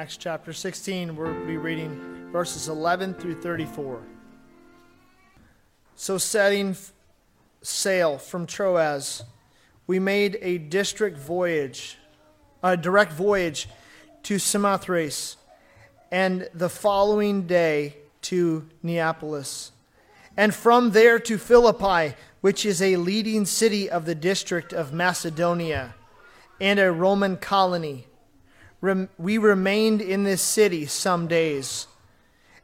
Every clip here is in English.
Acts chapter 16. We'll be reading verses 11 through 34. So, setting sail from Troas, we made a district voyage, a direct voyage to Samothrace, and the following day to Neapolis, and from there to Philippi, which is a leading city of the district of Macedonia and a Roman colony. We remained in this city some days.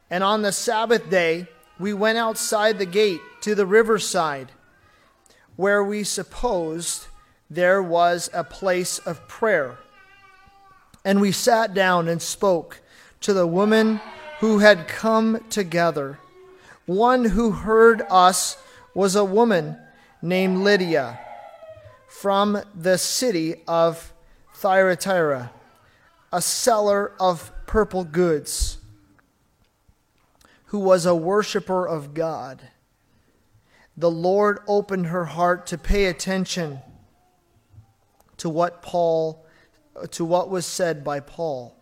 And on the Sabbath day, we went outside the gate to the riverside, where we supposed there was a place of prayer. And we sat down and spoke to the woman who had come together. One who heard us was a woman named Lydia from the city of Thyatira, a seller of purple goods, who was a worshiper of God. The Lord opened her heart to pay attention to what Paul to what was said by Paul.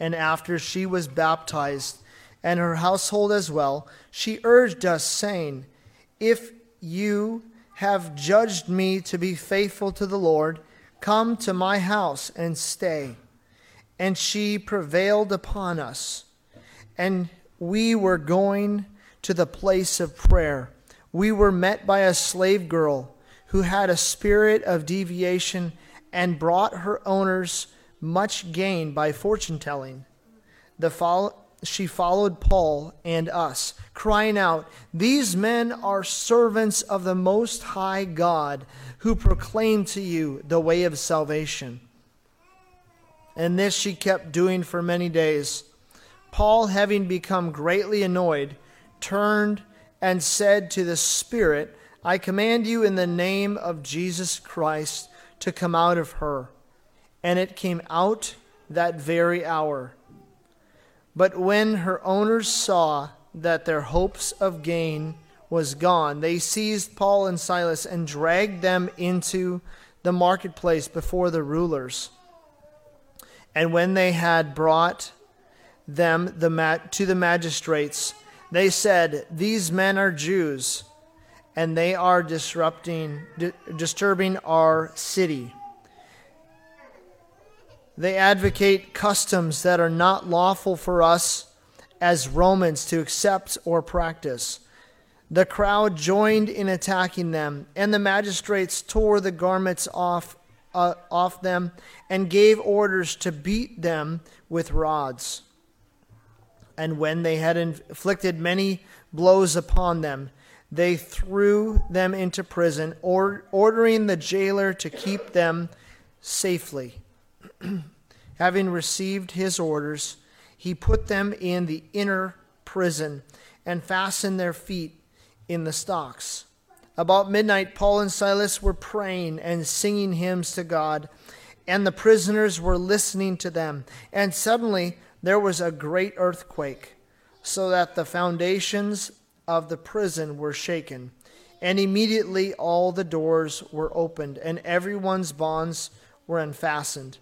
And after she was baptized and her household as well, she urged us saying, if you have judged me to be faithful to the Lord, come to my house and stay. And she prevailed upon us. And we were going to the place of prayer. We were met by a slave girl who had a spirit of deviation and brought her owners much gain by fortune telling. The follow- she followed Paul and us, crying out, These men are servants of the Most High God, who proclaim to you the way of salvation. And this she kept doing for many days. Paul, having become greatly annoyed, turned and said to the Spirit, I command you in the name of Jesus Christ to come out of her. And it came out that very hour. But when her owners saw that their hopes of gain was gone, they seized Paul and Silas and dragged them into the marketplace before the rulers. And when they had brought them the to the magistrates, they said, These men are Jews, and they are disrupting, di- disturbing our city they advocate customs that are not lawful for us as Romans to accept or practice. The crowd joined in attacking them, and the magistrates tore the garments off, uh, off them and gave orders to beat them with rods. And when they had inflicted many blows upon them, they threw them into prison, or, ordering the jailer to keep them safely. Having received his orders, he put them in the inner prison and fastened their feet in the stocks. About midnight, Paul and Silas were praying and singing hymns to God, and the prisoners were listening to them. And suddenly there was a great earthquake, so that the foundations of the prison were shaken. And immediately all the doors were opened, and everyone's bonds were unfastened.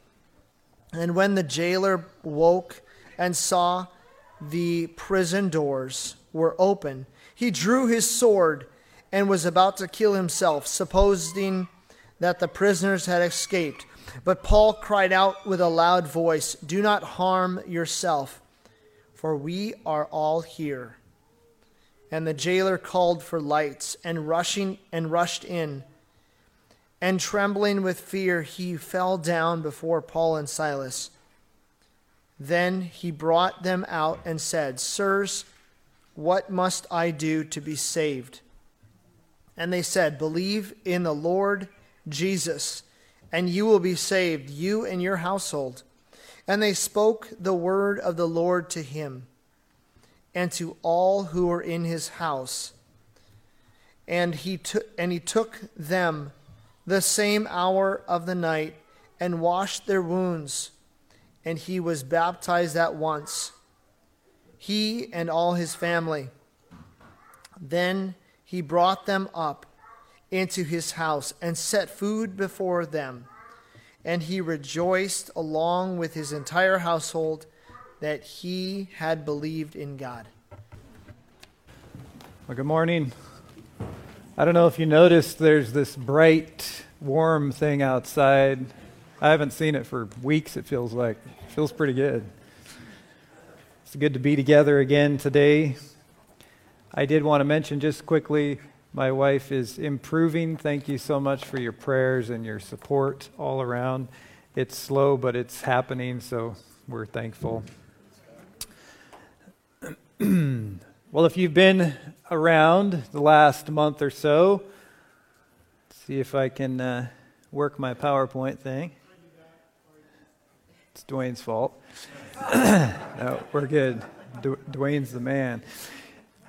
And when the jailer woke and saw the prison doors were open, he drew his sword and was about to kill himself, supposing that the prisoners had escaped. But Paul cried out with a loud voice, Do not harm yourself, for we are all here. And the jailer called for lights and rushing and rushed in and trembling with fear, he fell down before Paul and Silas. Then he brought them out and said, Sirs, what must I do to be saved? And they said, Believe in the Lord Jesus, and you will be saved, you and your household. And they spoke the word of the Lord to him and to all who were in his house. And he, took and he took them the same hour of the night and washed their wounds, and he was baptized at once, he and all his family. Then he brought them up into his house and set food before them. and he rejoiced along with his entire household that he had believed in God. Well, good morning. I don't know if you noticed there's this bright, warm thing outside. I haven't seen it for weeks, it feels like. It feels pretty good. It's good to be together again today. I did want to mention just quickly my wife is improving. Thank you so much for your prayers and your support all around. It's slow, but it's happening, so we're thankful. well, if you've been around the last month or so, see if I can uh, work my PowerPoint thing. It's Dwayne's fault. no, we're good. Du- Dwayne's the man.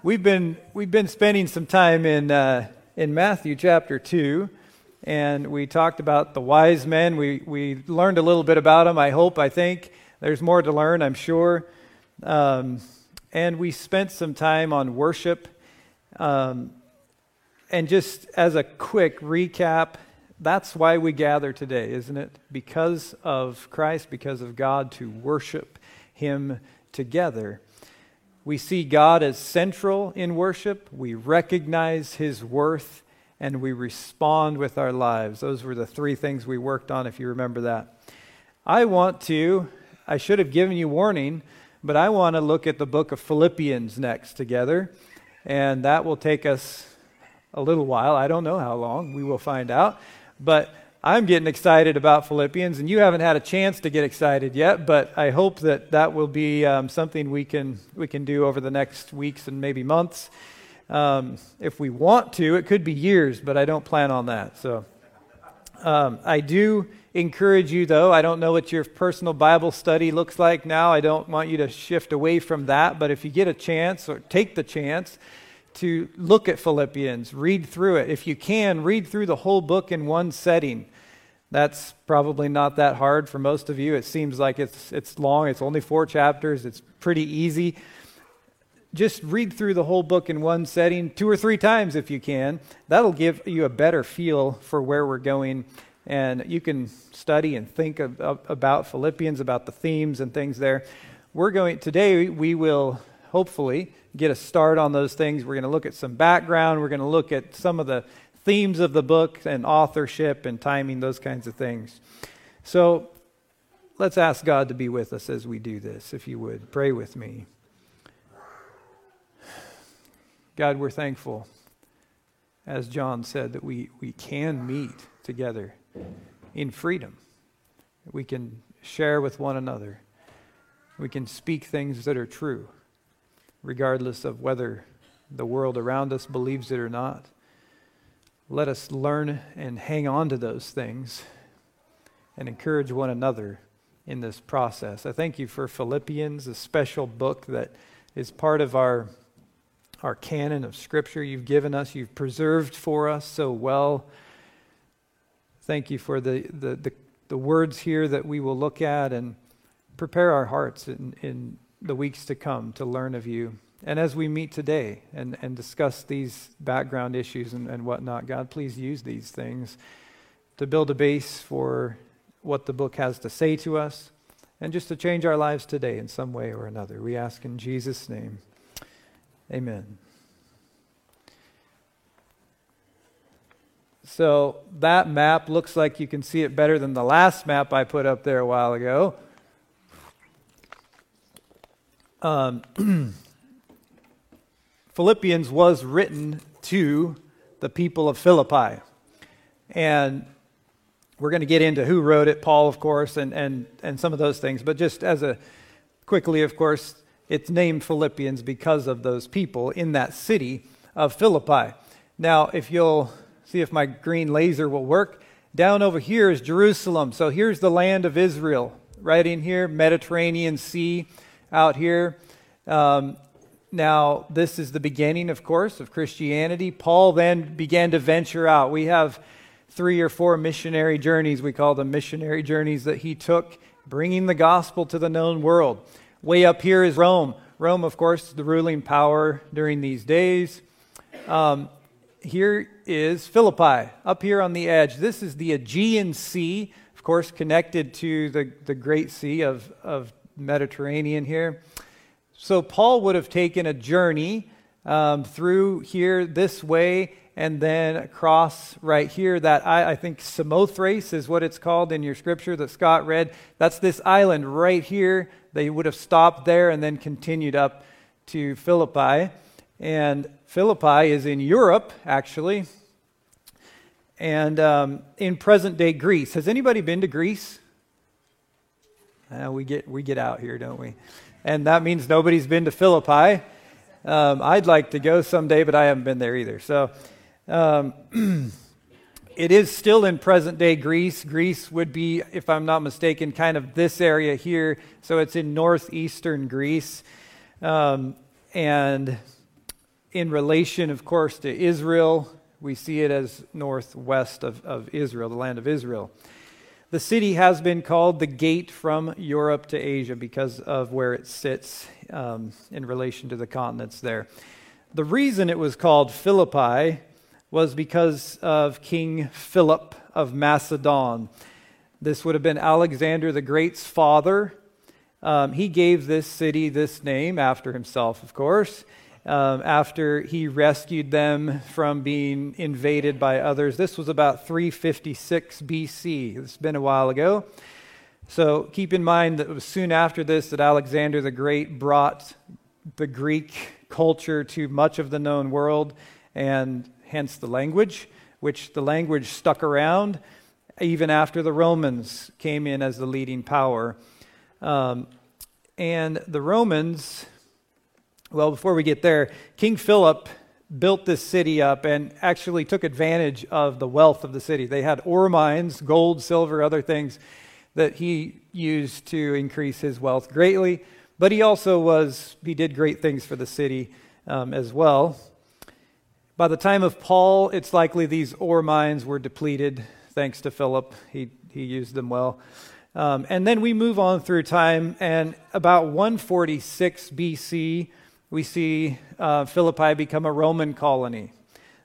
We've been, we've been spending some time in, uh, in Matthew chapter 2, and we talked about the wise men. We, we learned a little bit about them, I hope, I think. There's more to learn, I'm sure. Um, and we spent some time on worship. Um, and just as a quick recap, that's why we gather today, isn't it? Because of Christ, because of God, to worship Him together. We see God as central in worship. We recognize his worth and we respond with our lives. Those were the three things we worked on, if you remember that. I want to, I should have given you warning, but I want to look at the book of Philippians next together. And that will take us a little while. I don't know how long. We will find out. But I'm getting excited about Philippians, and you haven't had a chance to get excited yet, but I hope that that will be um, something we can, we can do over the next weeks and maybe months. Um, if we want to, it could be years, but I don't plan on that. So um, I do encourage you, though. I don't know what your personal Bible study looks like now. I don't want you to shift away from that, but if you get a chance or take the chance, to look at Philippians, read through it. If you can, read through the whole book in one setting. That's probably not that hard for most of you. It seems like it's, it's long, it's only four chapters, it's pretty easy. Just read through the whole book in one setting, two or three times if you can. That'll give you a better feel for where we're going. And you can study and think of, of, about Philippians, about the themes and things there. We're going, today, we will hopefully get a start on those things. We're going to look at some background. We're going to look at some of the themes of the book and authorship and timing, those kinds of things. So let's ask God to be with us as we do this, if you would. Pray with me. God, we're thankful, as John said, that we, we can meet together in freedom. We can share with one another. We can speak things that are true, regardless of whether the world around us believes it or not. Let us learn and hang on to those things and encourage one another in this process. I thank you for Philippians, a special book that is part of our, our canon of Scripture you've given us, you've preserved for us so well. Thank you for the, the, the, the words here that we will look at and prepare our hearts in, in the weeks to come to learn of you. And as we meet today and, and discuss these background issues and, and whatnot, God, please use these things to build a base for what the book has to say to us and just to change our lives today in some way or another. We ask in Jesus' name. Amen. So that map looks like you can see it better than the last map I put up there a while ago. Um, Philippians was written to the people of Philippi. And we're going to get into who wrote it, Paul, of course, and, and, and some of those things. But just as a quickly, of course, it's named Philippians because of those people in that city of Philippi. Now, if you'll see if my green laser will work, down over here is Jerusalem. So here's the land of Israel, right in here, Mediterranean Sea out here. Um, now, this is the beginning, of course, of Christianity. Paul then began to venture out. We have three or four missionary journeys, we call them missionary journeys, that he took, bringing the gospel to the known world. Way up here is Rome. Rome, of course, the ruling power during these days. Um, here is Philippi, up here on the edge. This is the Aegean Sea. Of course, connected to the, the Great Sea of, of Mediterranean here. So Paul would have taken a journey um, through here this way and then across right here that I, I think Samothrace is what it's called in your scripture that Scott read. That's this island right here. They would have stopped there and then continued up to Philippi. And Philippi is in Europe, actually, and um, in present day Greece. Has anybody been to Greece? Uh, we, get, we get out here, don't we? And that means nobody's been to Philippi. Um, I'd like to go someday, but I haven't been there either. So um, it is still in present day Greece. Greece would be, if I'm not mistaken, kind of this area here. So it's in northeastern Greece. Um, and in relation, of course, to Israel, we see it as northwest of, of Israel, the land of Israel. The city has been called the gate from Europe to Asia because of where it sits um, in relation to the continents there. The reason it was called Philippi was because of King Philip of Macedon. This would have been Alexander the Great's father. Um, he gave this city this name after himself, of course, um, after he rescued them from being invaded by others. This was about 356 BC. It's been a while ago. So keep in mind that it was soon after this that Alexander the Great brought the Greek culture to much of the known world and hence the language, which the language stuck around even after the Romans came in as the leading power. Um, and the Romans, well, before we get there, King Philip built this city up and actually took advantage of the wealth of the city. They had ore mines, gold, silver, other things that he used to increase his wealth greatly. But he also was, he did great things for the city um, as well. By the time of Paul, it's likely these ore mines were depleted, thanks to Philip. He, he used them well. Um, and then we move on through time, and about 146 BC, we see uh, Philippi become a Roman colony.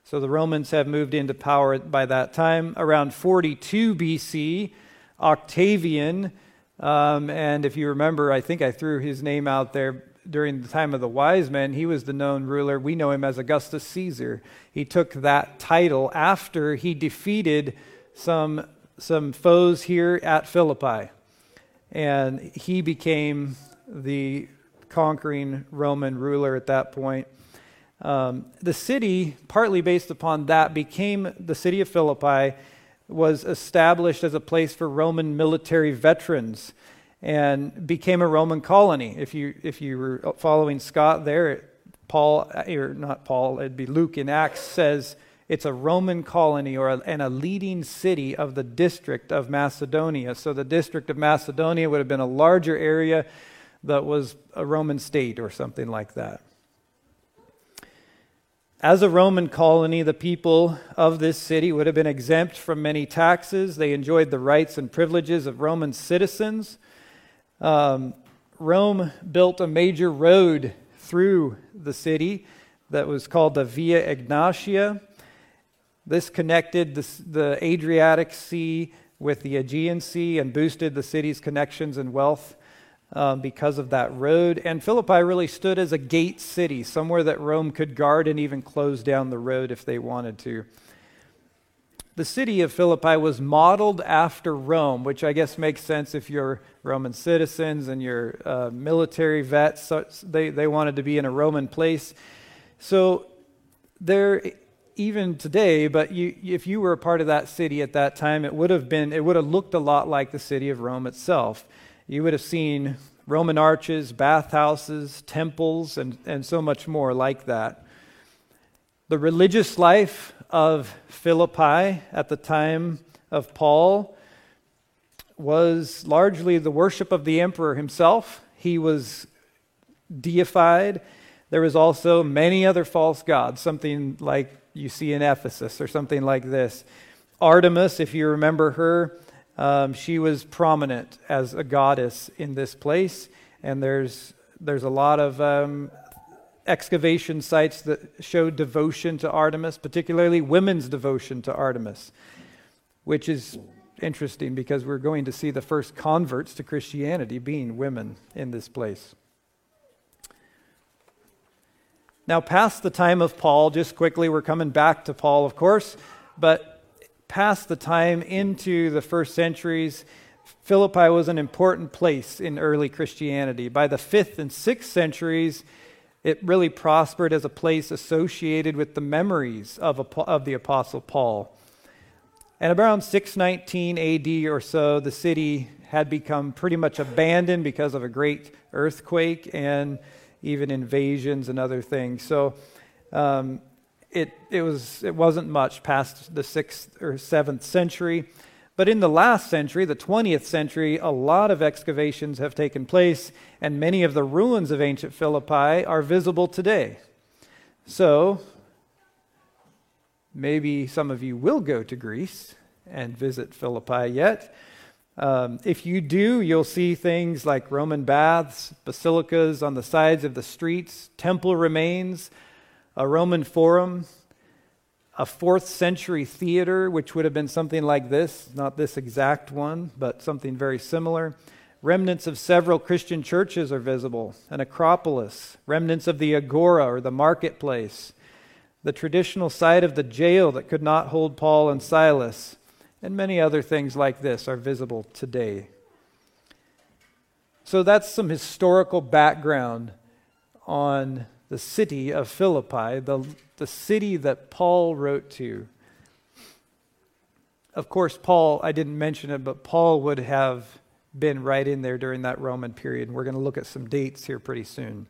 So the Romans have moved into power by that time. Around 42 BC, Octavian, um, and if you remember, I think I threw his name out there during the time of the wise men, he was the known ruler. We know him as Augustus Caesar. He took that title after he defeated some, some foes here at Philippi. And he became the conquering Roman ruler at that point. Um, the city, partly based upon that, became the city of Philippi, was established as a place for Roman military veterans and became a Roman colony. If you, if you were following Scott there, Paul, or not Paul, it'd be Luke in Acts says it's a Roman colony or a, and a leading city of the district of Macedonia. So the district of Macedonia would have been a larger area that was a Roman state or something like that. As a Roman colony, the people of this city would have been exempt from many taxes. They enjoyed the rights and privileges of Roman citizens. Um, Rome built a major road through the city that was called the Via Egnatia. This connected the, the Adriatic Sea with the Aegean Sea and boosted the city's connections and wealth um, because of that road. And Philippi really stood as a gate city, somewhere that Rome could guard and even close down the road if they wanted to. The city of Philippi was modeled after Rome, which I guess makes sense if you're Roman citizens and you're uh, military vets. So they, they wanted to be in a Roman place. So there, even today, but you, if you were a part of that city at that time, it would have been, it would have looked a lot like the city of Rome itself. You would have seen Roman arches, bathhouses, temples, and, and so much more like that. The religious life of Philippi at the time of Paul was largely the worship of the emperor himself. He was deified. There was also many other false gods, something like you see in Ephesus or something like this. Artemis, if you remember her, um, she was prominent as a goddess in this place, and there's there's a lot of um, excavation sites that show devotion to Artemis, particularly women's devotion to Artemis, which is interesting because we're going to see the first converts to Christianity being women in this place. Now, past the time of Paul, just quickly, we're coming back to Paul, of course, but past the time into the first centuries, Philippi was an important place in early Christianity. By the fifth and sixth centuries, it really prospered as a place associated with the memories of, of the Apostle Paul. And around 619 AD or so, the city had become pretty much abandoned because of a great earthquake and even invasions and other things. So um, it, it, was, it wasn't much past the 6th or 7th century. But in the last century, the 20th century, a lot of excavations have taken place, and many of the ruins of ancient Philippi are visible today. So maybe some of you will go to Greece and visit Philippi yet. Um, if you do, you'll see things like Roman baths, basilicas on the sides of the streets, temple remains, a Roman forum, a fourth century theater, which would have been something like this, not this exact one, but something very similar. Remnants of several Christian churches are visible, an acropolis, remnants of the agora or the marketplace, the traditional site of the jail that could not hold Paul and Silas, and many other things like this are visible today. So that's some historical background on the city of Philippi, the, the city that Paul wrote to. Of course, Paul, I didn't mention it, but Paul would have been right in there during that Roman period. We're going to look at some dates here pretty soon.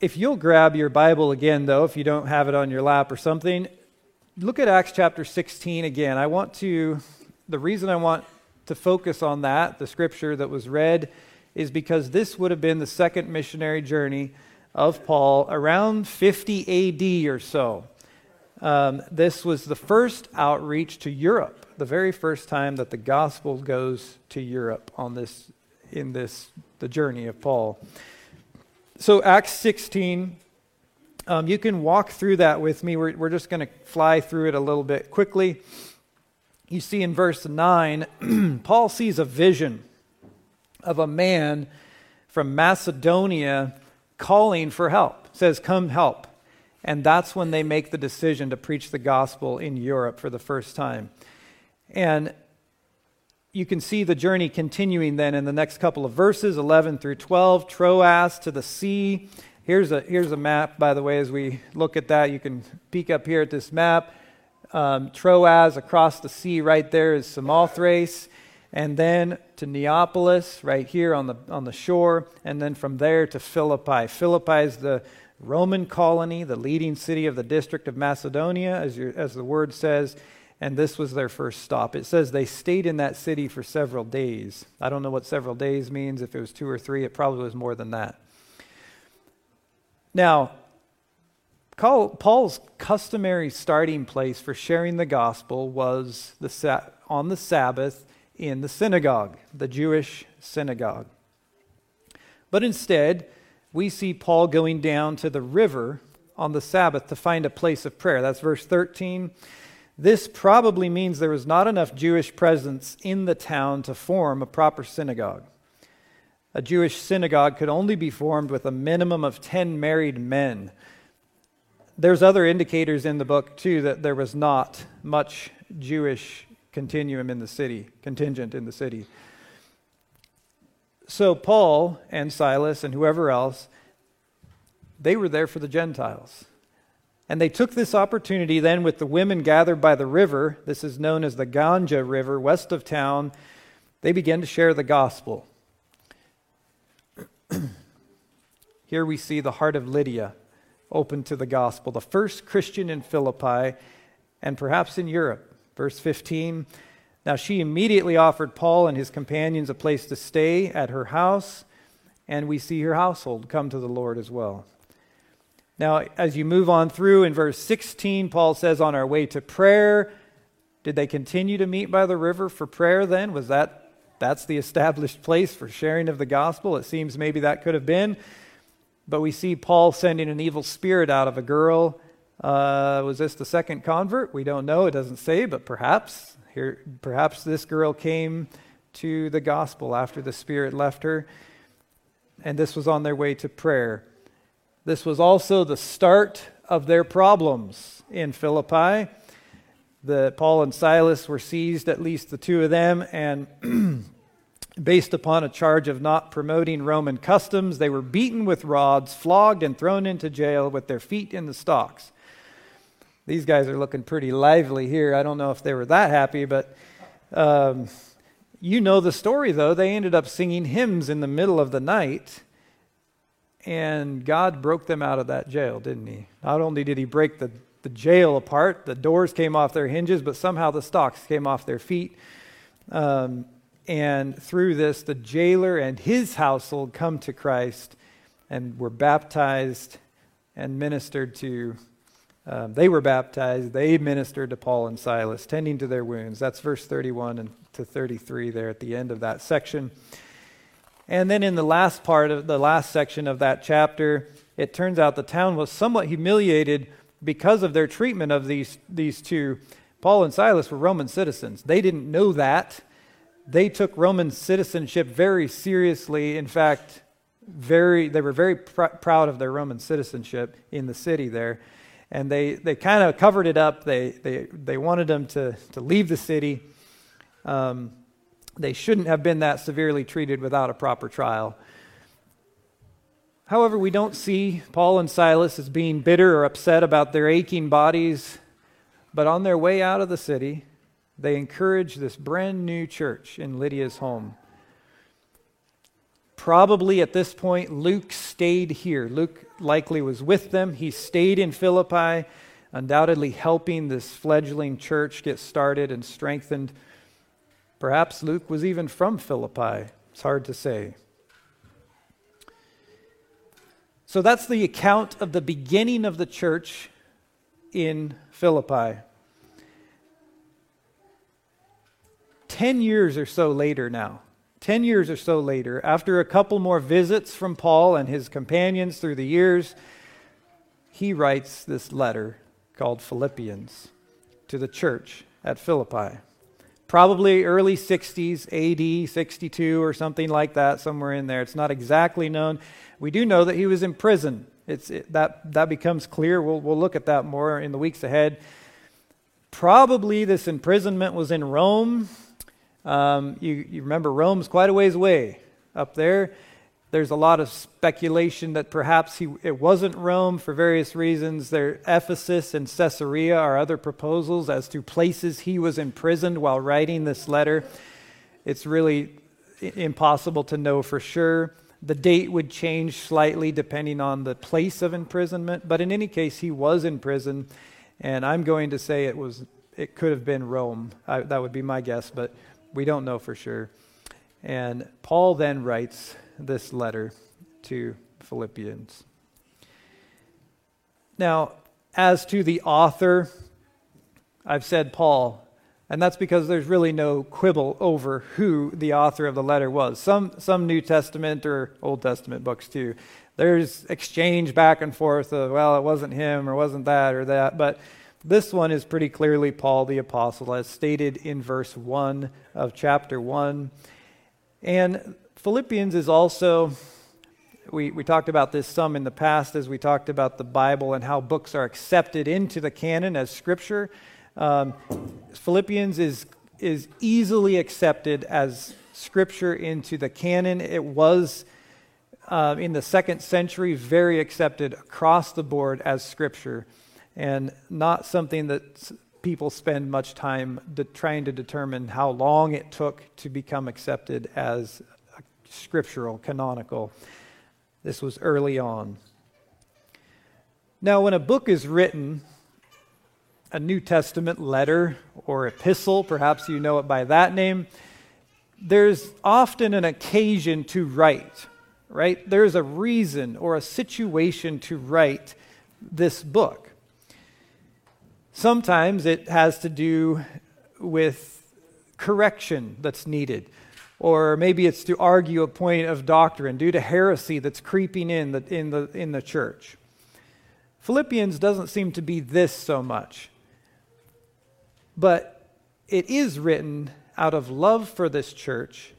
If you'll grab your Bible again, though, if you don't have it on your lap or something, look at Acts chapter 16 again. I want to, the reason I want to focus on that, the scripture that was read, is because this would have been the second missionary journey of Paul around 50 AD or so. Um, this was the first outreach to Europe, the very first time that the gospel goes to Europe on this, in this, the journey of Paul. So, Acts 16, um, you can walk through that with me. We're, we're just going to fly through it a little bit quickly. You see in verse 9, Paul sees a vision of a man from Macedonia calling for help. says, Come help. And that's when they make the decision to preach the gospel in Europe for the first time. And you can see the journey continuing then in the next couple of verses 11 through 12 Troas to the sea Here's a, here's a map, by the way, as we look at that. You can peek up here at this map. Um, Troas across the sea right there is Samothrace. And then to Neapolis right here on the, on the shore. And then from there to Philippi. Philippi is the Roman colony, the leading city of the district of Macedonia, as, your, as the word says. And this was their first stop. It says they stayed in that city for several days. I don't know what several days means. If it was two or three, it probably was more than that. Now, Paul's customary starting place for sharing the gospel was the, on the Sabbath in the synagogue, the Jewish synagogue. But instead, we see Paul going down to the river on the Sabbath to find a place of prayer. That's verse 13. This probably means there was not enough Jewish presence in the town to form a proper synagogue. A Jewish synagogue could only be formed with a minimum of 10 married men. There's other indicators in the book, too, that there was not much Jewish continuum in the city, contingent in the city. So Paul and Silas and whoever else, they were there for the Gentiles. And they took this opportunity then with the women gathered by the river. This is known as the Ganja River, west of town. They began to share the gospel. Here we see the heart of Lydia open to the gospel, the first Christian in Philippi and perhaps in Europe. Verse 15 Now she immediately offered Paul and his companions a place to stay at her house, and we see her household come to the Lord as well. Now, as you move on through in verse 16, Paul says, On our way to prayer, did they continue to meet by the river for prayer then? Was that that's the established place for sharing of the gospel. It seems maybe that could have been. But we see Paul sending an evil spirit out of a girl Uh, was this the second convert? We don't know. It doesn't say, but perhaps here, perhaps this girl came to the gospel after the Spirit left her, and this was on their way to prayer. This was also the start of their problems in Philippi. The Paul and Silas were seized, at least the two of them, and based upon a charge of not promoting Roman customs, they were beaten with rods, flogged, and thrown into jail with their feet in the stocks. These guys are looking pretty lively here. I don't know if they were that happy, but um, you know the story, though. They ended up singing hymns in the middle of the night, and God broke them out of that jail, didn't He? Not only did He break the, the jail apart, the doors came off their hinges, but somehow the stocks came off their feet. Um, and through this, the jailer and his household come to Christ and were baptized and ministered to um, they were baptized. They ministered to Paul and Silas, tending to their wounds. That's verse 31 and to 33 there at the end of that section. And then in the last part of the last section of that chapter, it turns out the town was somewhat humiliated because of their treatment of these, these two. Paul and Silas were Roman citizens. They didn't know that. They took Roman citizenship very seriously. In fact, very, they were very pr- proud of their Roman citizenship in the city there and they, they kind of covered it up. They, they, they wanted them to, to leave the city. Um, they shouldn't have been that severely treated without a proper trial. However, we don't see Paul and Silas as being bitter or upset about their aching bodies, but on their way out of the city, they encourage this brand new church in Lydia's home. Probably at this point, Luke stayed here. Luke likely was with them. He stayed in Philippi, undoubtedly helping this fledgling church get started and strengthened. Perhaps Luke was even from Philippi. It's hard to say. So that's the account of the beginning of the church in Philippi. Ten years or so later now, Ten years or so later, after a couple more visits from Paul and his companions through the years, he writes this letter called Philippians to the church at Philippi. Probably early 60s, AD 62 or something like that, somewhere in there. It's not exactly known. We do know that he was in prison. It's, it, that, that becomes clear. We'll, we'll look at that more in the weeks ahead. Probably this imprisonment was in Rome um, you, you remember Rome's quite a ways away up there. There's a lot of speculation that perhaps he, it wasn't Rome for various reasons. There, Ephesus and Caesarea are other proposals as to places he was imprisoned while writing this letter. It's really impossible to know for sure. The date would change slightly depending on the place of imprisonment, but in any case, he was in prison, and I'm going to say it was it could have been Rome. I, that would be my guess, but we don't know for sure. And Paul then writes this letter to Philippians. Now, as to the author, I've said Paul, and that's because there's really no quibble over who the author of the letter was. Some, some New Testament or Old Testament books, too, there's exchange back and forth of, well, it wasn't him or wasn't that or that. But this one is pretty clearly Paul the Apostle, as stated in verse 1 of chapter 1. And Philippians is also, we, we talked about this some in the past as we talked about the Bible and how books are accepted into the canon as scripture. Um, Philippians is, is easily accepted as scripture into the canon. It was. Uh, in the second century, very accepted across the board as scripture and not something that people spend much time de- trying to determine how long it took to become accepted as scriptural, canonical. This was early on. Now, when a book is written, a New Testament letter or epistle, perhaps you know it by that name, there's often an occasion to write, right? There's a reason or a situation to write this book. Sometimes it has to do with correction that's needed, or maybe it's to argue a point of doctrine due to heresy that's creeping in the, in the, in the church. Philippians doesn't seem to be this so much. But it is written out of love for this church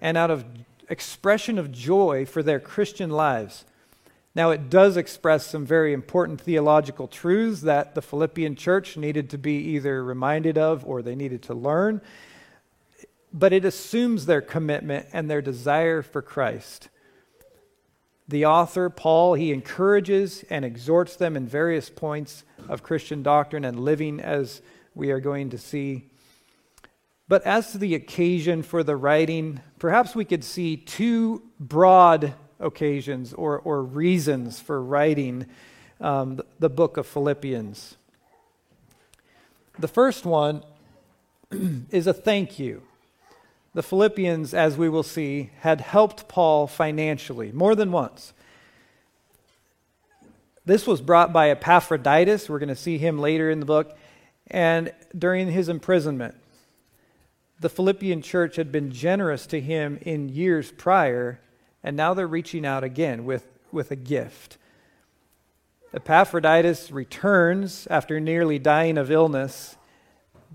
and out of expression of joy for their Christian lives. Now, it does express some very important theological truths that the Philippian church needed to be either reminded of or they needed to learn, but it assumes their commitment and their desire for Christ. The author, Paul, he encourages and exhorts them in various points of Christian doctrine and living, as we are going to see. But as to the occasion for the writing, perhaps we could see two broad occasions or, or reasons for writing um, the, book of Philippians. The first one is a thank you. The Philippians, as we will see, had helped Paul financially more than once. This was brought by Epaphroditus. We're going to see him later in the book. And during his imprisonment, the Philippian church had been generous to him in years prior and now they're reaching out again with, with a gift. Epaphroditus returns after nearly dying of illness,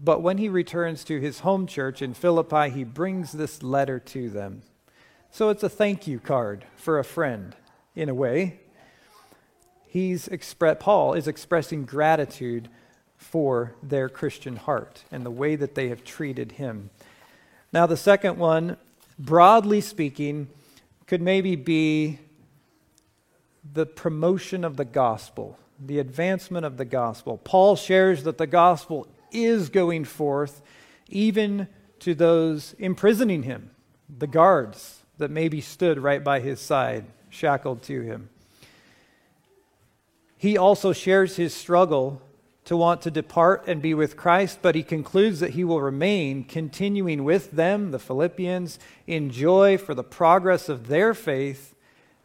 but when he returns to his home church in Philippi, he brings this letter to them. So it's a thank you card for a friend, in a way. He's expre- Paul is expressing gratitude for their Christian heart and the way that they have treated him. Now, the second one, broadly speaking, could maybe be the promotion of the gospel, the advancement of the gospel. Paul shares that the gospel is going forth even to those imprisoning him, the guards that maybe stood right by his side, shackled to him. He also shares his struggle to want to depart and be with Christ, but he concludes that he will remain, continuing with them, the Philippians, in joy for the progress of their faith,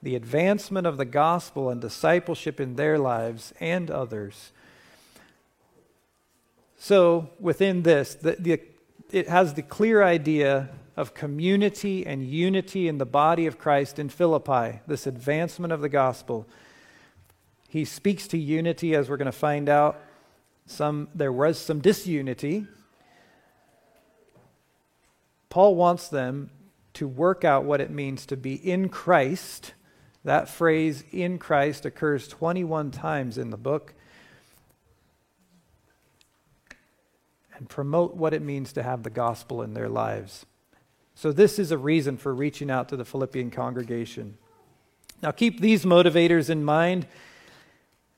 the advancement of the gospel, and discipleship in their lives and others. So, within this, the, the, it has the clear idea of community and unity in the body of Christ in Philippi, this advancement of the gospel. He speaks to unity, as we're going to find out some, there was some disunity. Paul wants them to work out what it means to be in Christ. That phrase, in Christ, occurs 21 times in the book. And promote what it means to have the gospel in their lives. So, this is a reason for reaching out to the Philippian congregation. Now, keep these motivators in mind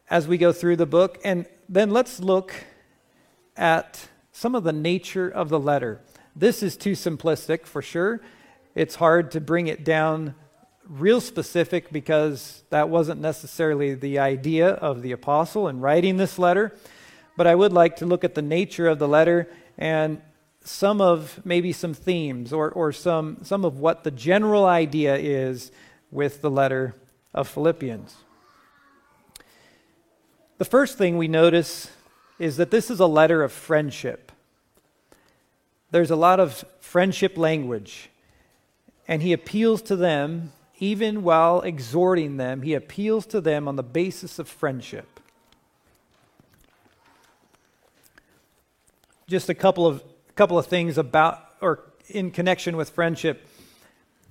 as we go through the book. And then let's look at some of the nature of the letter. This is too simplistic for sure. It's hard to bring it down real specific because that wasn't necessarily the idea of the apostle in writing this letter. But I would like to look at the nature of the letter and some of maybe some themes or, or some, some of what the general idea is with the letter of Philippians. The first thing we notice is that this is a letter of friendship. There's a lot of friendship language, and he appeals to them even while exhorting them. He appeals to them on the basis of friendship. Just a couple of couple of things about or in connection with friendship.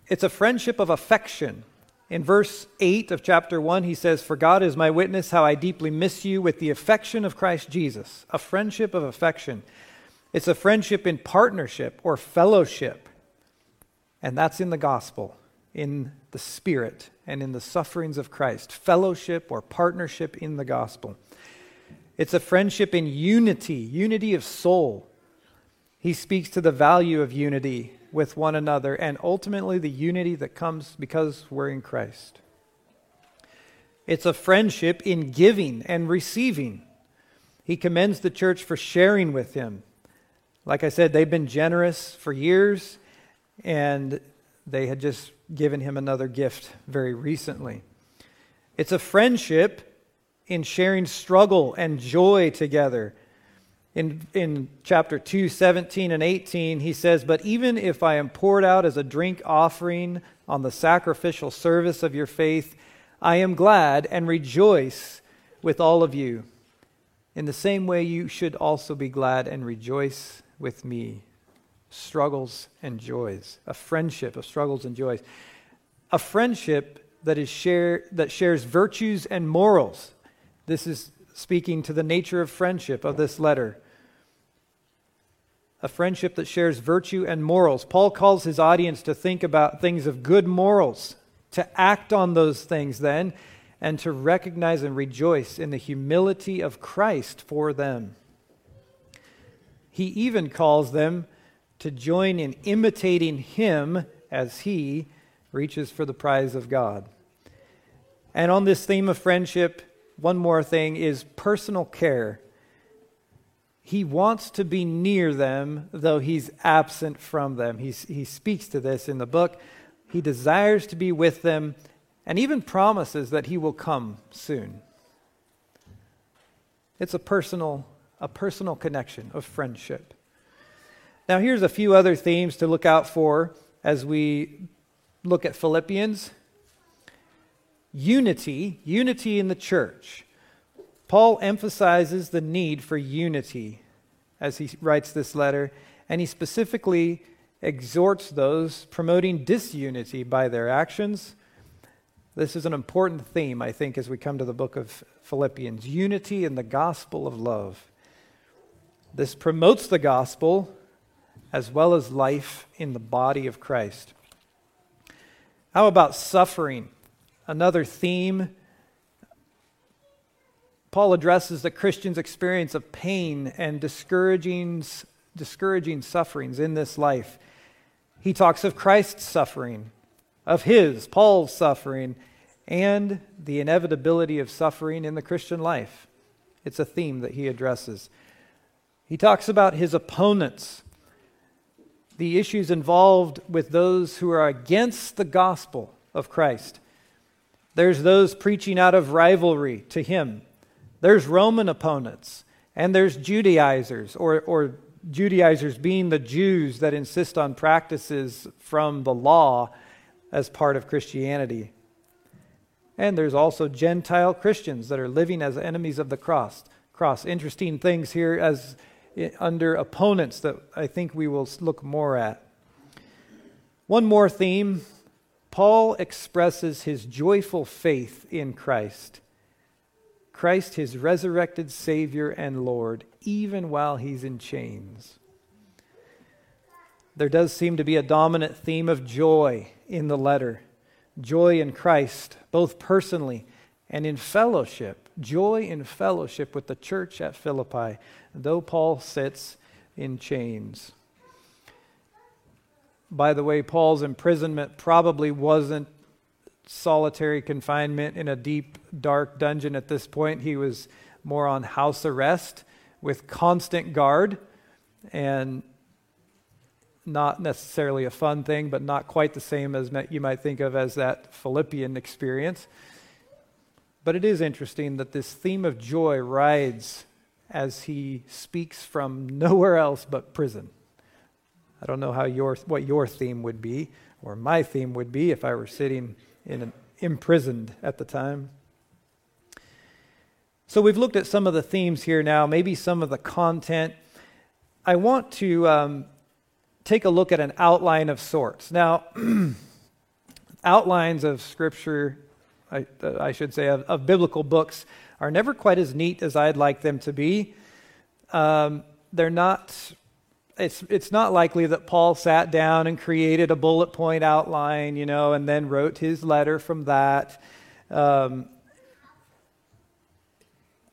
It's a friendship of affection. In verse 8 of chapter 1, he says, For God is my witness how I deeply miss you with the affection of Christ Jesus, a friendship of affection. It's a friendship in partnership or fellowship. And that's in the gospel, in the Spirit, and in the sufferings of Christ. Fellowship or partnership in the gospel. It's a friendship in unity, unity of soul. He speaks to the value of unity with one another and ultimately the unity that comes because we're in Christ. It's a friendship in giving and receiving. He commends the church for sharing with him. Like I said, they've been generous for years, and they had just given him another gift very recently. It's a friendship in sharing struggle and joy together. In, in chapter 2, 17 and 18, he says, But even if I am poured out as a drink offering on the sacrificial service of your faith, I am glad and rejoice with all of you. In the same way, you should also be glad and rejoice with me. Struggles and joys, a friendship of struggles and joys, a friendship that is share, that shares virtues and morals. This is speaking to the nature of friendship of this letter. A friendship that shares virtue and morals. Paul calls his audience to think about things of good morals, to act on those things then, and to recognize and rejoice in the humility of Christ for them. He even calls them to join in imitating him as he reaches for the prize of God. And on this theme of friendship, one more thing is personal care. He wants to be near them, though he's absent from them. He's, he speaks to this in the book. He desires to be with them and even promises that he will come soon. It's a personal, a personal connection of friendship. Now, here's a few other themes to look out for as we look at Philippians unity, unity in the church. Paul emphasizes the need for unity as he writes this letter, and he specifically exhorts those promoting disunity by their actions. This is an important theme, I think, as we come to the book of Philippians unity in the gospel of love. This promotes the gospel as well as life in the body of Christ. How about suffering? Another theme. Paul addresses the Christian's experience of pain and discouraging, discouraging sufferings in this life. He talks of Christ's suffering, of his, Paul's suffering, and the inevitability of suffering in the Christian life. It's a theme that he addresses. He talks about his opponents, the issues involved with those who are against the gospel of Christ. There's those preaching out of rivalry to him. There's Roman opponents, and there's Judaizers, or, or Judaizers being the Jews that insist on practices from the law as part of Christianity. And there's also Gentile Christians that are living as enemies of the cross. Cross. Interesting things here as eh, under opponents that I think we will look more at. One more theme Paul expresses his joyful faith in Christ. Christ, his resurrected Savior and Lord, even while he's in chains. There does seem to be a dominant theme of joy in the letter joy in Christ, both personally and in fellowship. Joy in fellowship with the church at Philippi though Paul sits in chains. By the way, Paul's imprisonment probably wasn't solitary confinement in a deep, dark dungeon at this point. He was more on house arrest with constant guard and not necessarily a fun thing, but not quite the same as you might think of as that Philippian experience. But it is interesting that this theme of joy rides as he speaks from nowhere else but prison. I don't know how your, what your theme would be, or my theme would be if I were sitting in an, imprisoned at the time. So we've looked at some of the themes here now, maybe some of the content. I want to um, take a look at an outline of sorts. Now, outlines of Scripture, I, I should say, of, of biblical books are never quite as neat as I'd like them to be. Um, they're not, it's, it's not likely that Paul sat down and created a bullet point outline, you know, and then wrote his letter from that. Um,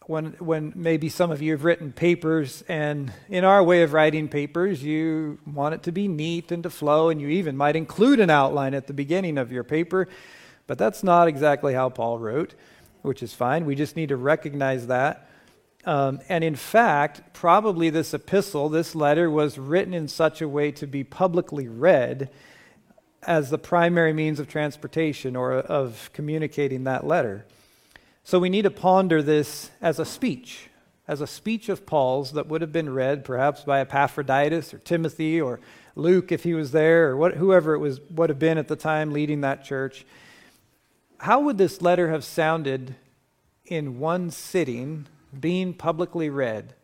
when, when maybe some of you have written papers, and in our way of writing papers, you want it to be neat and to flow, and you even might include an outline at the beginning of your paper, but that's not exactly how Paul wrote which is fine. We just need to recognize that. Um, and in fact, probably this epistle, this letter, was written in such a way to be publicly read as the primary means of transportation or of communicating that letter. So we need to ponder this as a speech, as a speech of Paul's that would have been read perhaps by Epaphroditus or Timothy or Luke if he was there or what, whoever it was would have been at the time leading that church how would this letter have sounded in one sitting being publicly read,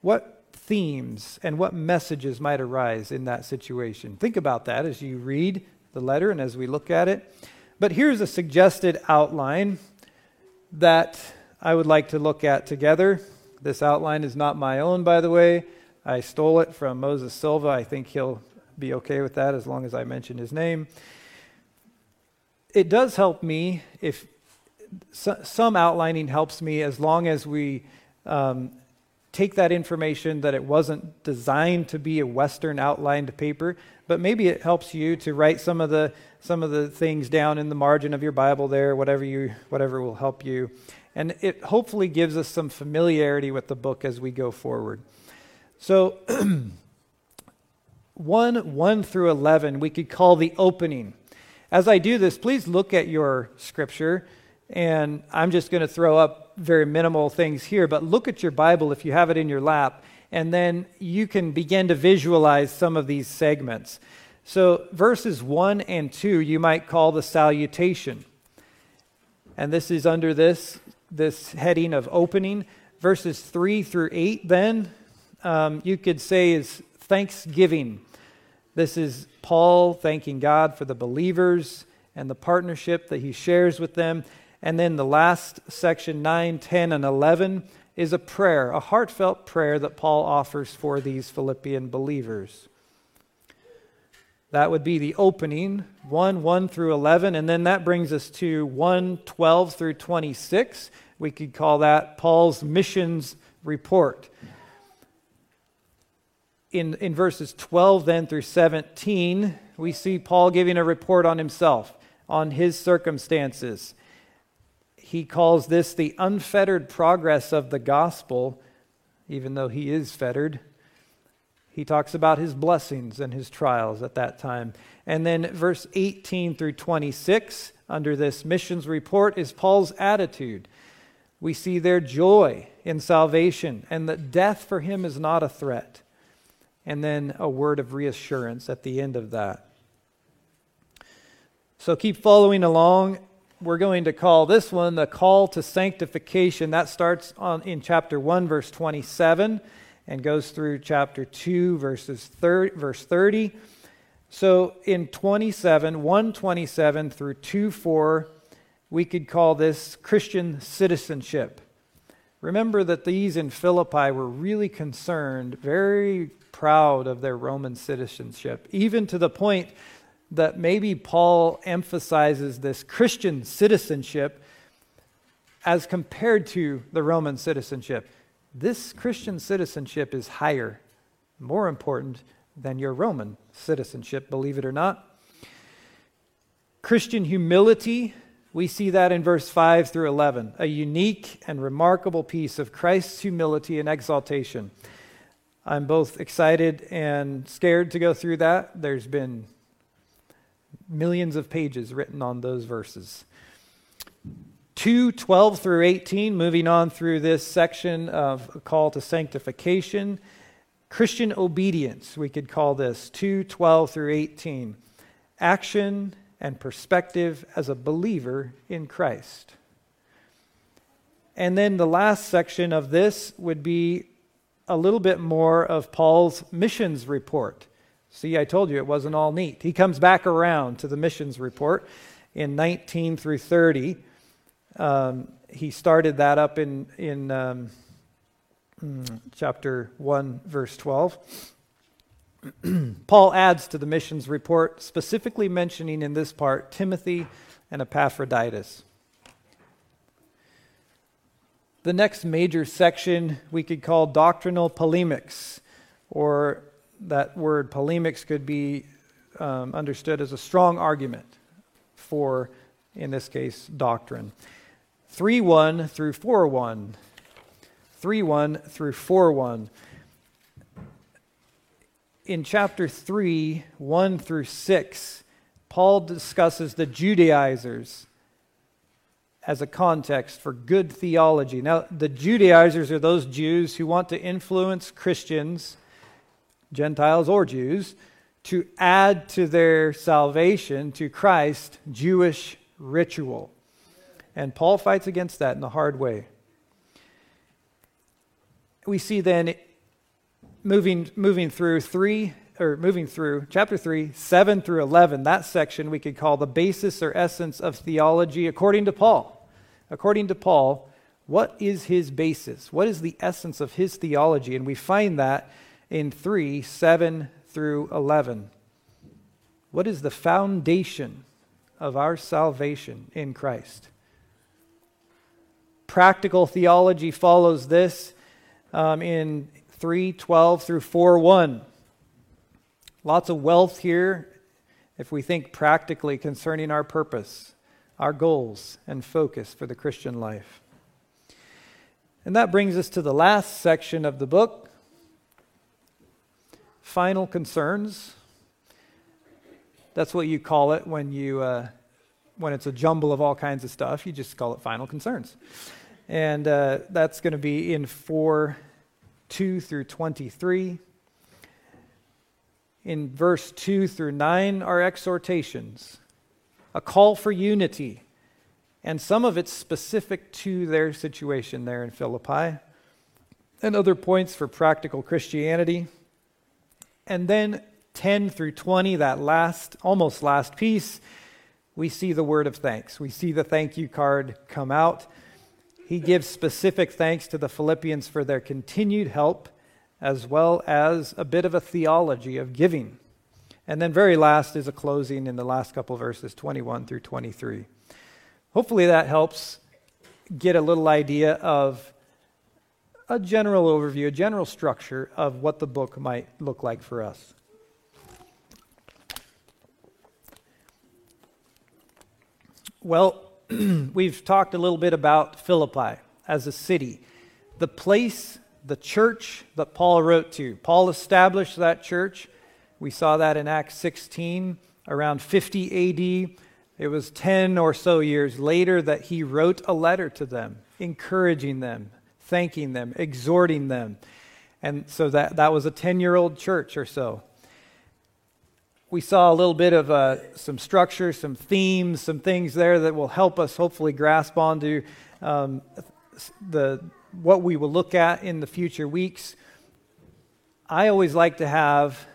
what themes and what messages might arise in that situation? Think about that as you read the letter and as we look at it. But here's a suggested outline that I would like to look at together. This outline is not my own, by the way. I stole it from Moses Silva. I think he'll be okay with that as long as I mention his name. It does help me if some outlining helps me as long as we um, take that information that it wasn't designed to be a Western outlined paper, but maybe it helps you to write some of the some of the things down in the margin of your Bible there, whatever you whatever will help you. And it hopefully gives us some familiarity with the book as we go forward. So 1 1 through 11 we could call the opening. As I do this, please look at your scripture and I'm just going to throw up very minimal things here, but look at your Bible if you have it in your lap, and then you can begin to visualize some of these segments. So, verses 1 and 2, you might call the salutation. And this is under this, this heading of opening. Verses 3 through 8, then, um, you could say is thanksgiving. This is Paul thanking God for the believers and the partnership that he shares with them. And then the last section, 9, 10, and 11, is a prayer, a heartfelt prayer that Paul offers for these Philippian believers. That would be the opening, 1, 1 through 11. And then that brings us to 1, 12 through 26. We could call that Paul's missions report. In, in verses 12 then through 17, we see Paul giving a report on himself, on his circumstances he calls this the unfettered progress of the gospel, even though he is fettered. He talks about his blessings and his trials at that time. And then verse 18 through 26, under this missions report, is Paul's attitude. We see their joy in salvation and that death for him is not a threat. And then a word of reassurance at the end of that. So keep following along we're going to call this one the call to sanctification. That starts on, in chapter 1, verse 27, and goes through chapter 2, verses 30, verse 30. So in 27, 127 through 2 4, we could call this Christian citizenship. Remember that these in Philippi were really concerned, very proud of their Roman citizenship, even to the point that maybe Paul emphasizes this Christian citizenship as compared to the Roman citizenship. This Christian citizenship is higher, more important than your Roman citizenship, believe it or not. Christian humility, we see that in verse 5 through 11, a unique and remarkable piece of Christ's humility and exaltation. I'm both excited and scared to go through that. There's been millions of pages written on those verses. 2 12 through 18, moving on through this section of a call to sanctification. Christian obedience, we could call this 2 12 through 18. Action and perspective as a believer in Christ. And then the last section of this would be a little bit more of Paul's missions report. See, I told you it wasn't all neat. He comes back around to the missions report in 19 through 30. Um, he started that up in, in um, hmm, chapter 1, verse 12. Paul adds to the missions report, specifically mentioning in this part Timothy and Epaphroditus. The next major section we could call doctrinal polemics, or that word polemics could be um, understood as a strong argument for, in this case, doctrine. 3 1 through 4 1. 3 1 through 4 1. In chapter 3, 1 through 6, Paul discusses the Judaizers as a context for good theology. Now, the Judaizers are those Jews who want to influence Christians Gentiles or Jews, to add to their salvation, to Christ, Jewish ritual. And Paul fights against that in a hard way. We see then moving, moving through 3 or moving through chapter 3, 7 through 11, that section we could call the basis or essence of theology according to Paul. According to Paul, what is his basis? What is the essence of his theology? And we find that in 3, 7 through 11. What is the foundation of our salvation in Christ? Practical theology follows this um, in 3 12 through 4 1. Lots of wealth here if we think practically concerning our purpose, our goals, and focus for the Christian life. And that brings us to the last section of the book final concerns. That's what you call it when you. Uh, when it's a jumble of all kinds of stuff, you just call it final concerns. And uh, that's going to be in 4 2 through 23 in verse 2 through 9 are exhortations, a call for unity, and some of it's specific to their situation there in Philippi, and other points for practical Christianity. And then 10 through 20, that last, almost last piece, we see the word of thanks. We see the thank you card come out. He gives specific thanks to the Philippians for their continued help as well as a bit of a theology of giving. And then, very last, is a closing in the last couple verses, 21 through 23. Hopefully, that helps get a little idea of a general overview, a general structure of what the book might look like for us. Well, we've talked a little bit about Philippi as a city, the place the church that Paul wrote to. Paul established that church. We saw that in Acts 16, around 50 AD. It was 10 or so years later that he wrote a letter to them, encouraging them, thanking them, exhorting them. And so that, that was a 10 year old church or so. We saw a little bit of uh, some structure, some themes, some things there that will help us hopefully grasp onto um, the, what we will look at in the future weeks. I always like to have,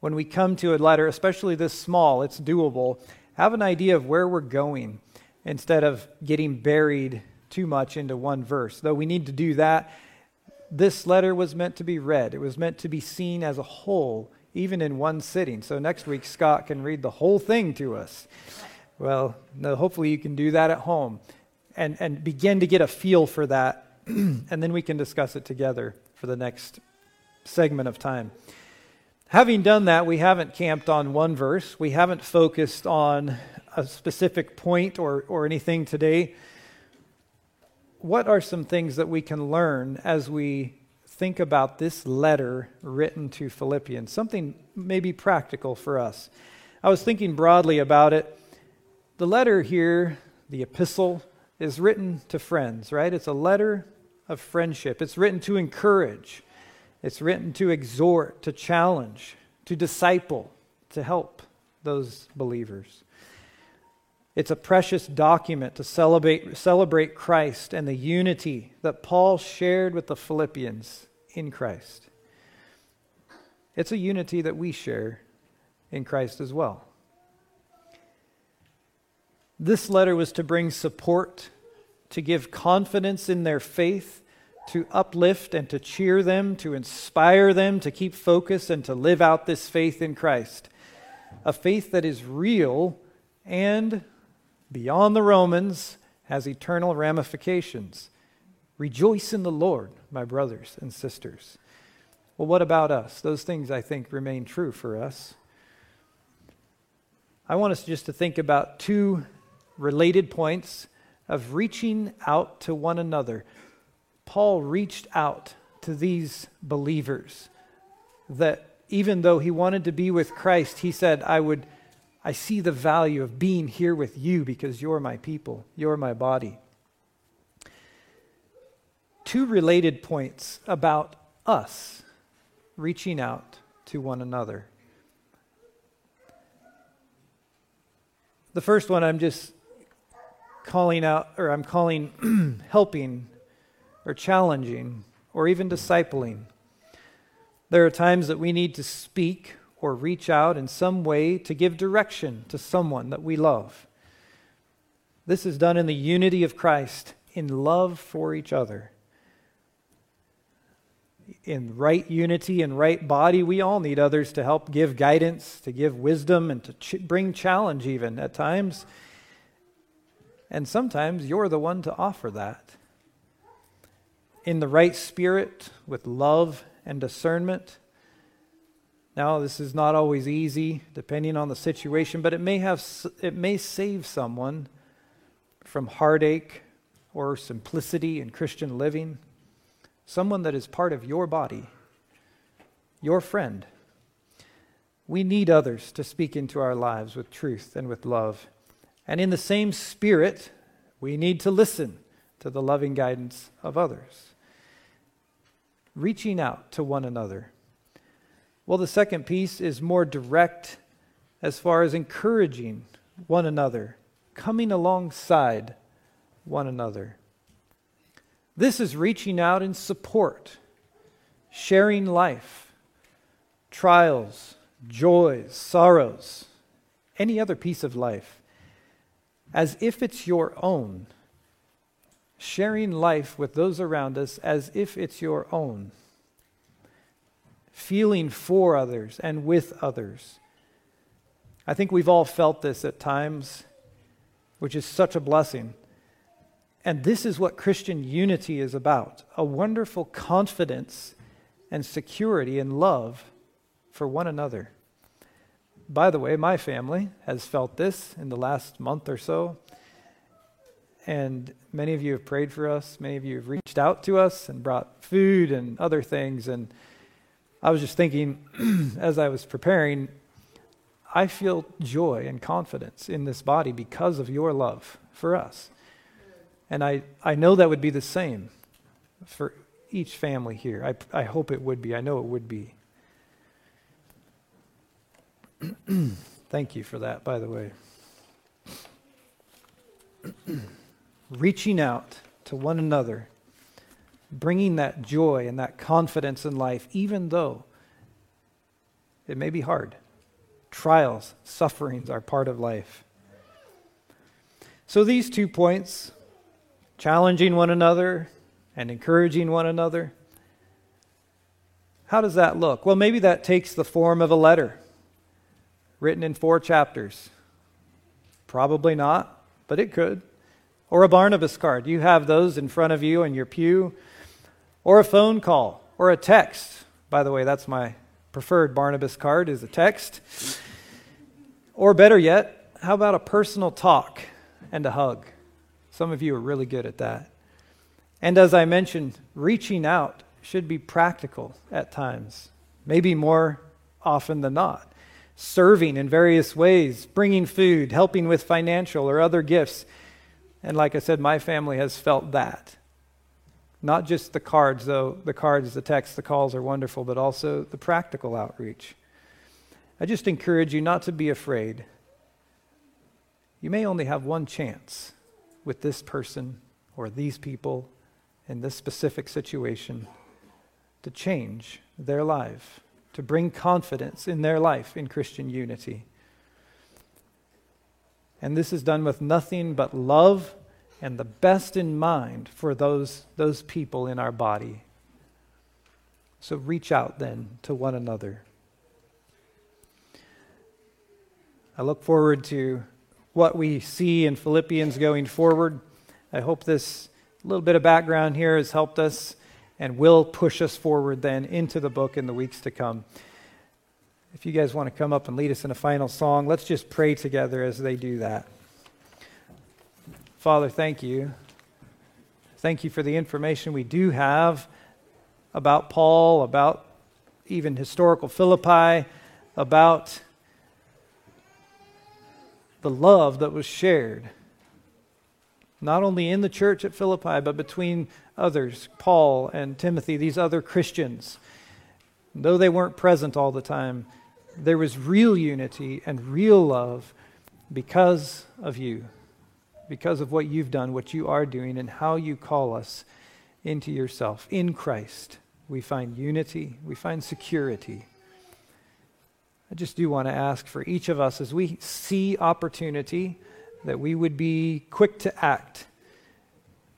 when we come to a letter, especially this small, it's doable, have an idea of where we're going instead of getting buried too much into one verse. Though we need to do that, this letter was meant to be read, it was meant to be seen as a whole, even in one sitting. So next week, Scott can read the whole thing to us. Well, no, hopefully you can do that at home and, and begin to get a feel for that and then we can discuss it together for the next segment of time. Having done that, we haven't camped on one verse. We haven't focused on a specific point or, or anything today. What are some things that we can learn as we think about this letter written to Philippians? Something maybe practical for us. I was thinking broadly about it. The letter here, the epistle, is written to friends, right? It's a letter of friendship. It's written to encourage, it's written to exhort, to challenge, to disciple, to help those believers. It's a precious document to celebrate, celebrate Christ and the unity that Paul shared with the Philippians in Christ. It's a unity that we share in Christ as well. This letter was to bring support to give confidence in their faith, to uplift and to cheer them, to inspire them to keep focus and to live out this faith in Christ. A faith that is real and, beyond the Romans, has eternal ramifications. Rejoice in the Lord, my brothers and sisters. Well, what about us? Those things I think remain true for us. I want us just to think about two related points of reaching out to one another. Paul reached out to these believers that even though he wanted to be with Christ, he said, I would I see the value of being here with you because you're my people, you're my body. Two related points about us reaching out to one another. The first one I'm just calling out, or I'm calling helping or challenging or even discipling. There are times that we need to speak or reach out in some way to give direction to someone that we love. This is done in the unity of Christ, in love for each other. In right unity and right body, we all need others to help give guidance, to give wisdom, and to ch- bring challenge, even at times. And sometimes you're the one to offer that. In the right spirit, with love and discernment. Now, this is not always easy, depending on the situation, but it may, have, it may save someone from heartache or simplicity in Christian living. Someone that is part of your body, your friend. We need others to speak into our lives with truth and with love. And in the same spirit, we need to listen to the loving guidance of others. Reaching out to one another. Well, the second piece is more direct as far as encouraging one another, coming alongside one another. This is reaching out in support, sharing life, trials, joys, sorrows, any other piece of life as if it's your own, sharing life with those around us as if it's your own, feeling for others and with others. I think we've all felt this at times, which is such a blessing. And this is what Christian unity is about a wonderful confidence and security and love for one another. By the way, my family has felt this in the last month or so. And many of you have prayed for us. Many of you have reached out to us and brought food and other things. And I was just thinking, as I was preparing, I feel joy and confidence in this body because of your love for us. And I, I know that would be the same for each family here. I, I hope it would be. I know it would be. Thank you for that, by the way. Reaching out to one another, bringing that joy and that confidence in life, even though it may be hard. Trials, sufferings are part of life. So, these two points challenging one another and encouraging one another how does that look? Well, maybe that takes the form of a letter written in four chapters? Probably not, but it could. Or a Barnabas card. You have those in front of you in your pew. Or a phone call or a text. By the way, that's my preferred Barnabas card is a text. Or better yet, how about a personal talk and a hug? Some of you are really good at that. And as I mentioned, reaching out should be practical at times, maybe more often than not serving in various ways, bringing food, helping with financial or other gifts. And like I said, my family has felt that. Not just the cards, though the cards, the texts, the calls are wonderful, but also the practical outreach. I just encourage you not to be afraid. You may only have one chance with this person or these people in this specific situation to change their life to bring confidence in their life in Christian unity. And this is done with nothing but love and the best in mind for those, those people in our body. So reach out then to one another. I look forward to what we see in Philippians going forward. I hope this little bit of background here has helped us and will push us forward then into the book in the weeks to come. If you guys want to come up and lead us in a final song, let's just pray together as they do that. Father, thank you. Thank you for the information we do have about Paul, about even historical Philippi, about the love that was shared, not only in the church at Philippi, but between others, Paul and Timothy, these other Christians. Though they weren't present all the time, there was real unity and real love because of you. Because of what you've done, what you are doing, and how you call us into yourself. In Christ, we find unity, we find security. I just do want to ask for each of us as we see opportunity that we would be quick to act,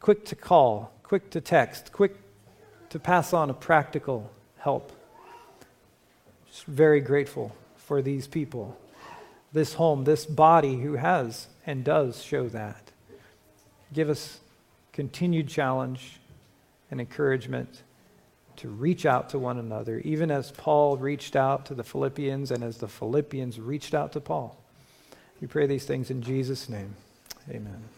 quick to call, quick to text, quick to pass on a practical help. Just very grateful for these people, this home, this body who has and does show that. Give us continued challenge and encouragement to reach out to one another, even as Paul reached out to the Philippians and as the Philippians reached out to Paul. We pray these things in Jesus' name. Amen.